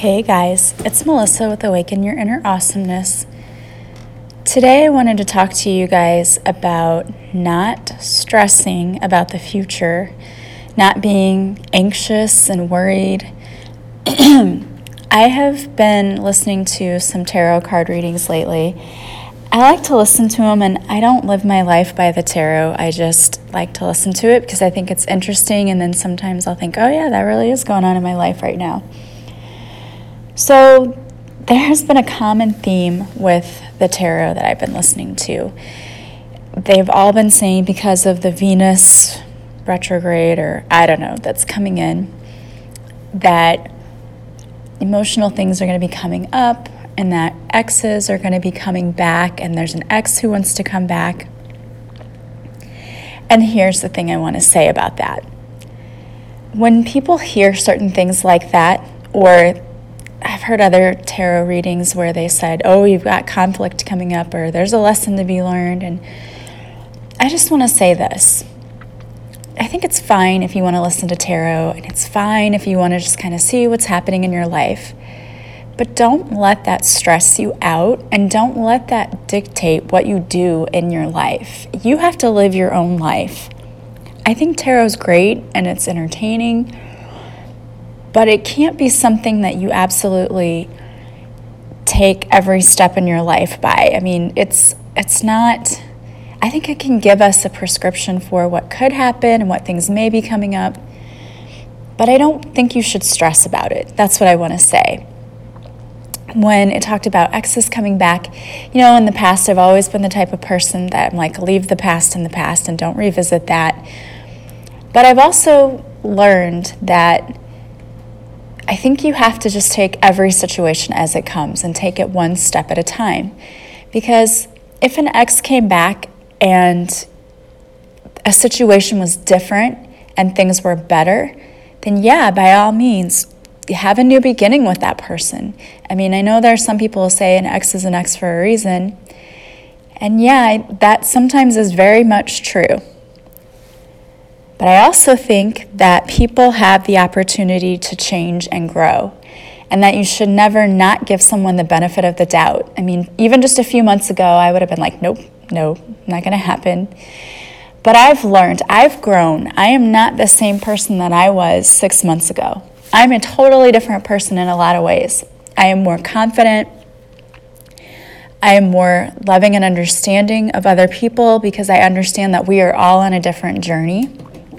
Hey guys, it's Melissa with Awaken Your Inner Awesomeness. Today I wanted to talk to you guys about not stressing about the future, not being anxious and worried. I have been listening to some tarot card readings lately. I like to listen to them, and I don't live my life by the tarot. I just like to listen to it because I think it's interesting, and then sometimes I'll think, oh, yeah, that really is going on in my life right now. So there has been a common theme with the tarot that I've been listening to. They've all been saying because of the Venus retrograde, or I don't know, that's coming in, that emotional things are going to be coming up and that exes are going to be coming back, and there's an ex who wants to come back. And here's the thing I want to say about that. When people hear certain things like that, or heard other tarot readings where they said, oh, you've got conflict coming up, or there's a lesson to be learned. And I just want to say this. I think it's fine if you want to listen to tarot, and it's fine if you want to just kind of see what's happening in your life. But don't let that stress you out, and don't let that dictate what you do in your life. You have to live your own life. I think tarot's great and it's entertaining but it can't be something that you absolutely take every step in your life by. I mean, it's it's not I think it can give us a prescription for what could happen and what things may be coming up. But I don't think you should stress about it. That's what I want to say. When it talked about exes coming back, you know, in the past, I've always been the type of person that I'm like, leave the past in the past and don't revisit that. But I've also learned that I think you have to just take every situation as it comes and take it one step at a time. Because if an ex came back and a situation was different and things were better, then yeah, by all means, have a new beginning with that person. I mean, I know there are some people who say an ex is an ex for a reason. And yeah, that sometimes is very much true. But I also think that people have the opportunity to change and grow, and that you should never not give someone the benefit of the doubt. I mean, even just a few months ago, I would have been like, nope, no, not going to happen. But I've learned, I've grown. I am not the same person that I was six months ago. I'm a totally different person in a lot of ways. I am more confident. I am more loving and understanding of other people because I understand that we are all on a different journey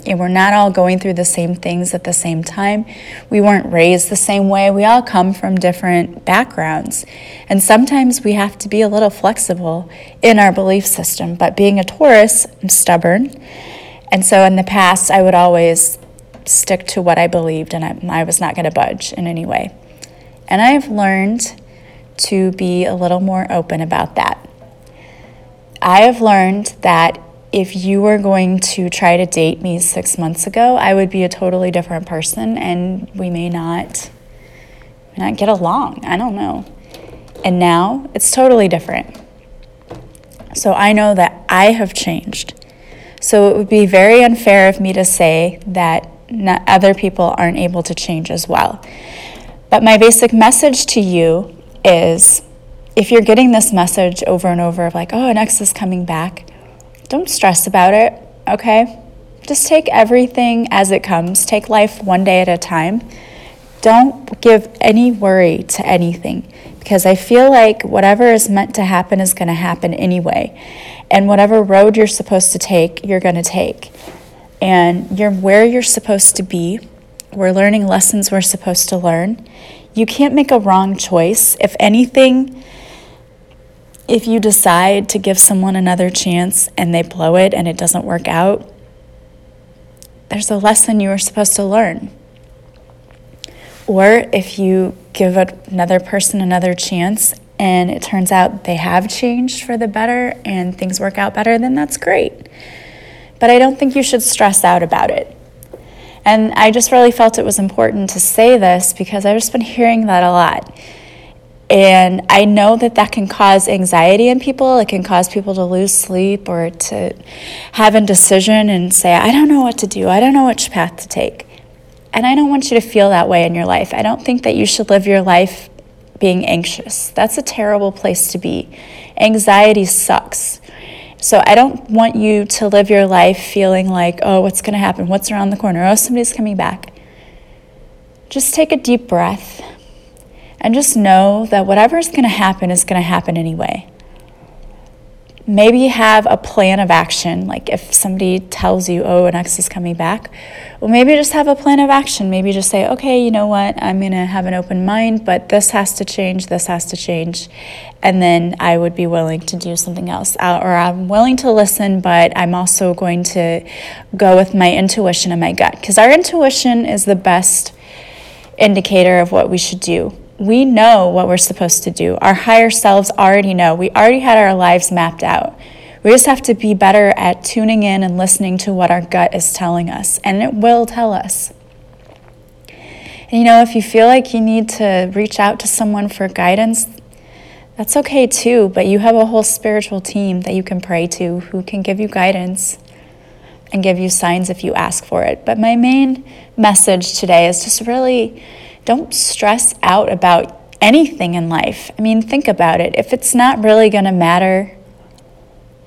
and we're not all going through the same things at the same time. We weren't raised the same way. We all come from different backgrounds. And sometimes we have to be a little flexible in our belief system. But being a Taurus, I'm stubborn. And so in the past, I would always stick to what I believed and I, I was not going to budge in any way. And I have learned to be a little more open about that. I have learned that if you were going to try to date me six months ago, I would be a totally different person and we may not, not get along. I don't know. And now it's totally different. So I know that I have changed. So it would be very unfair of me to say that other people aren't able to change as well. But my basic message to you is if you're getting this message over and over of like, oh, an ex is coming back, don't stress about it, okay? Just take everything as it comes. Take life one day at a time. Don't give any worry to anything because I feel like whatever is meant to happen is going to happen anyway. And whatever road you're supposed to take, you're going to take. And you're where you're supposed to be. We're learning lessons we're supposed to learn. You can't make a wrong choice. If anything, if you decide to give someone another chance and they blow it and it doesn't work out, there's a lesson you were supposed to learn. Or if you give another person another chance and it turns out they have changed for the better and things work out better, then that's great. But I don't think you should stress out about it. And I just really felt it was important to say this because I've just been hearing that a lot. And I know that that can cause anxiety in people. It can cause people to lose sleep or to have indecision and say, I don't know what to do. I don't know which path to take. And I don't want you to feel that way in your life. I don't think that you should live your life being anxious. That's a terrible place to be. Anxiety sucks. So I don't want you to live your life feeling like, oh, what's going to happen? What's around the corner? Oh, somebody's coming back. Just take a deep breath and just know that whatever's going to happen is going to happen anyway maybe have a plan of action. Like if somebody tells you, oh, an ex is coming back, well, maybe just have a plan of action. Maybe just say, okay, you know what, I'm going to have an open mind, but this has to change, this has to change. And then I would be willing to do something else. Uh, or I'm willing to listen, but I'm also going to go with my intuition and my gut. Because our intuition is the best indicator of what we should do we know what we're supposed to do. Our higher selves already know. We already had our lives mapped out. We just have to be better at tuning in and listening to what our gut is telling us, and it will tell us. And you know, if you feel like you need to reach out to someone for guidance, that's okay too, but you have a whole spiritual team that you can pray to who can give you guidance and give you signs if you ask for it. But my main message today is just really don't stress out about anything in life. I mean, think about it. If it's not really going to matter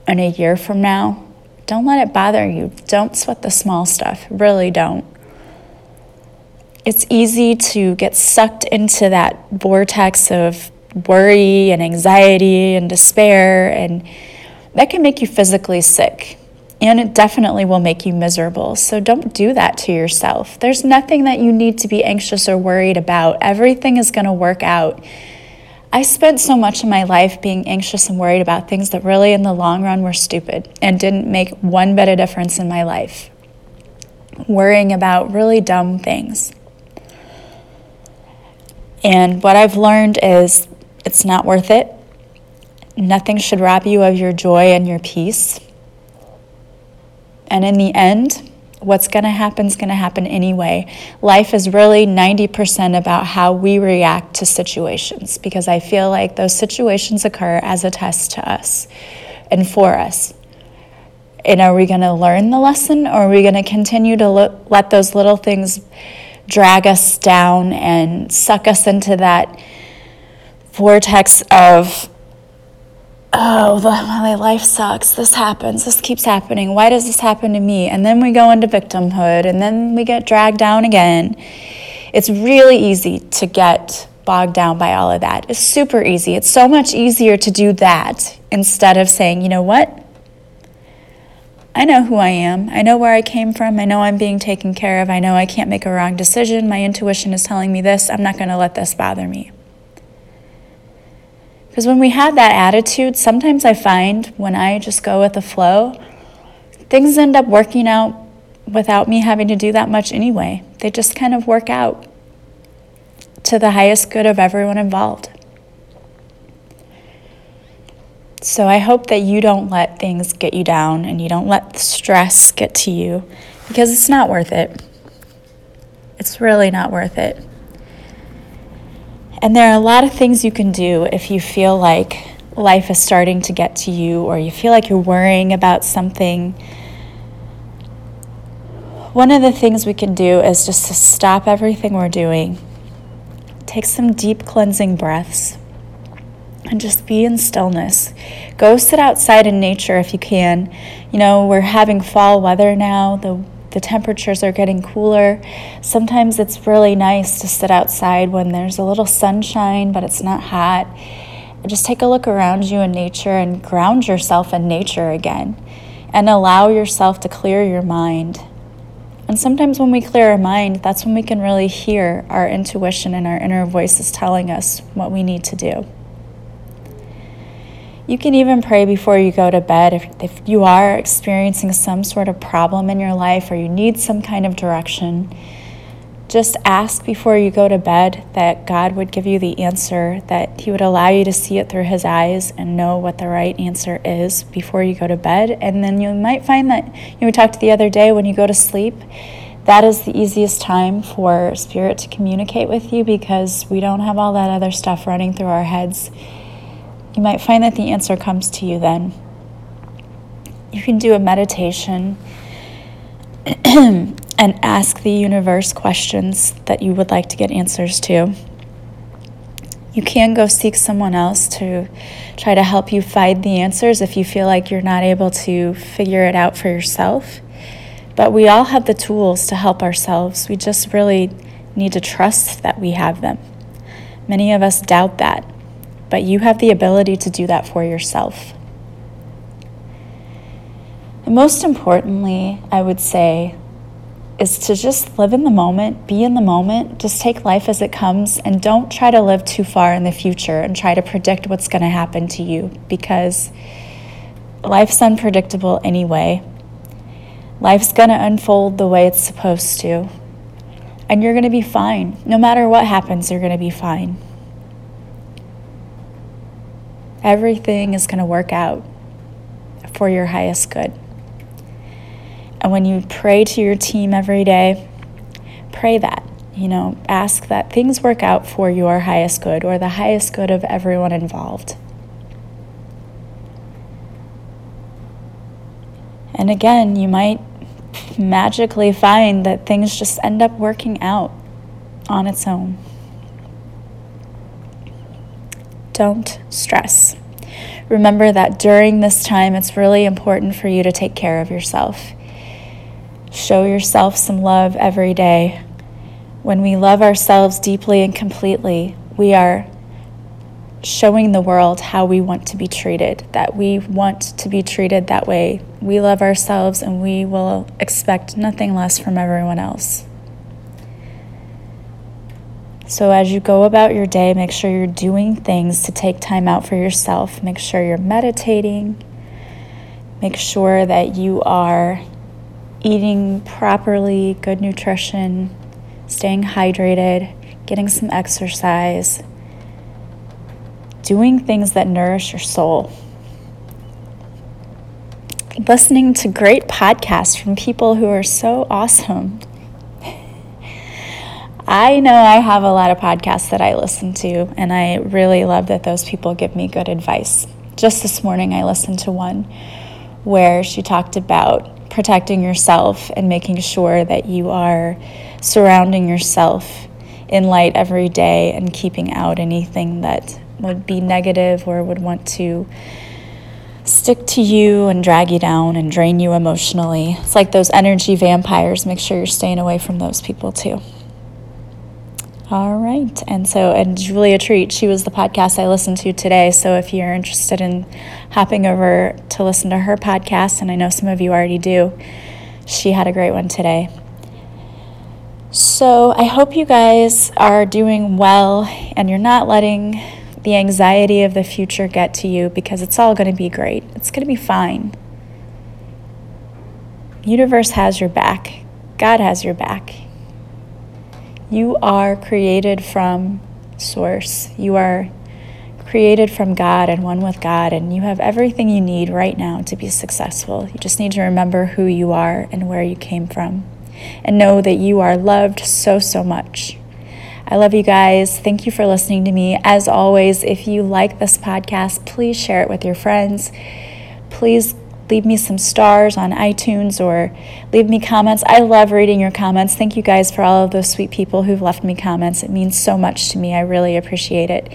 in a year from now, don't let it bother you. Don't sweat the small stuff. Really don't. It's easy to get sucked into that vortex of worry and anxiety and despair, and that can make you physically sick and it definitely will make you miserable. So don't do that to yourself. There's nothing that you need to be anxious or worried about. Everything is going to work out. I spent so much of my life being anxious and worried about things that really, in the long run, were stupid and didn't make one bit of difference in my life. Worrying about really dumb things. And what I've learned is it's not worth it. Nothing should rob you of your joy and your peace. And in the end, what's going to happen is going to happen anyway. Life is really 90% about how we react to situations because I feel like those situations occur as a test to us and for us. And are we going to learn the lesson or are we going to continue to lo- let those little things drag us down and suck us into that vortex of oh, my life sucks. This happens. This keeps happening. Why does this happen to me? And then we go into victimhood and then we get dragged down again. It's really easy to get bogged down by all of that. It's super easy. It's so much easier to do that instead of saying, you know what? I know who I am. I know where I came from. I know I'm being taken care of. I know I can't make a wrong decision. My intuition is telling me this. I'm not going to let this bother me. Because when we have that attitude, sometimes I find when I just go with the flow, things end up working out without me having to do that much anyway. They just kind of work out to the highest good of everyone involved. So I hope that you don't let things get you down and you don't let stress get to you because it's not worth it. It's really not worth it. And there are a lot of things you can do if you feel like life is starting to get to you or you feel like you're worrying about something. One of the things we can do is just to stop everything we're doing, take some deep cleansing breaths, and just be in stillness. Go sit outside in nature if you can. You know, we're having fall weather now. The the temperatures are getting cooler. Sometimes it's really nice to sit outside when there's a little sunshine, but it's not hot. Just take a look around you in nature and ground yourself in nature again and allow yourself to clear your mind. And sometimes when we clear our mind, that's when we can really hear our intuition and our inner voices telling us what we need to do. You can even pray before you go to bed if, if you are experiencing some sort of problem in your life or you need some kind of direction. Just ask before you go to bed that God would give you the answer, that He would allow you to see it through His eyes and know what the right answer is before you go to bed. And then you might find that, you know, we talked the other day when you go to sleep, that is the easiest time for Spirit to communicate with you because we don't have all that other stuff running through our heads you might find that the answer comes to you then. You can do a meditation. and ask the universe questions that you would like to get answers to. You can go seek someone else to try to help you find the answers if you feel like you're not able to figure it out for yourself. But we all have the tools to help ourselves. We just really need to trust that we have them. Many of us doubt that, but you have the ability to do that for yourself. And most importantly, I would say, is to just live in the moment, be in the moment, just take life as it comes, and don't try to live too far in the future and try to predict what's going to happen to you because life's unpredictable anyway. Life's going to unfold the way it's supposed to, and you're going to be fine. No matter what happens, you're going to be fine. Everything is going to work out for your highest good. And when you pray to your team every day, pray that. You know, ask that things work out for your highest good or the highest good of everyone involved. And again, you might magically find that things just end up working out on its own. Don't stress. Remember that during this time, it's really important for you to take care of yourself. Show yourself some love every day. When we love ourselves deeply and completely, we are showing the world how we want to be treated, that we want to be treated that way. We love ourselves and we will expect nothing less from everyone else. So, as you go about your day, make sure you're doing things to take time out for yourself. Make sure you're meditating. Make sure that you are eating properly, good nutrition, staying hydrated, getting some exercise, doing things that nourish your soul, listening to great podcasts from people who are so awesome. I know I have a lot of podcasts that I listen to, and I really love that those people give me good advice. Just this morning, I listened to one where she talked about protecting yourself and making sure that you are surrounding yourself in light every day and keeping out anything that would be negative or would want to stick to you and drag you down and drain you emotionally. It's like those energy vampires. Make sure you're staying away from those people too. All right. And so, and Julia Treat, she was the podcast I listened to today. So if you're interested in hopping over to listen to her podcast, and I know some of you already do, she had a great one today. So I hope you guys are doing well and you're not letting the anxiety of the future get to you because it's all going to be great. It's going to be fine. Universe has your back. God has your back. You are created from Source. You are created from God and one with God, and you have everything you need right now to be successful. You just need to remember who you are and where you came from, and know that you are loved so, so much. I love you guys. Thank you for listening to me. As always, if you like this podcast, please share it with your friends. Please leave me some stars on iTunes or leave me comments. I love reading your comments. Thank you guys for all of those sweet people who've left me comments. It means so much to me. I really appreciate it.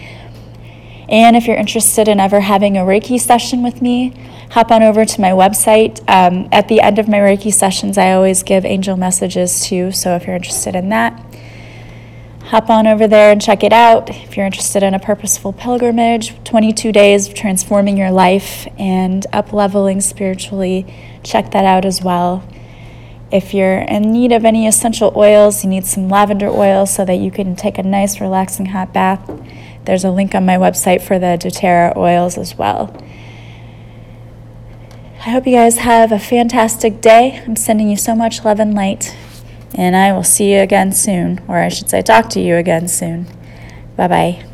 And if you're interested in ever having a Reiki session with me, hop on over to my website. Um, at the end of my Reiki sessions, I always give angel messages too. So if you're interested in that, hop on over there and check it out. If you're interested in a purposeful pilgrimage, 22 days of transforming your life and up leveling spiritually, check that out as well. If you're in need of any essential oils, you need some lavender oil so that you can take a nice, relaxing hot bath. There's a link on my website for the doTERRA oils as well. I hope you guys have a fantastic day. I'm sending you so much love and light. And I will see you again soon, or I should say, talk to you again soon. Bye bye.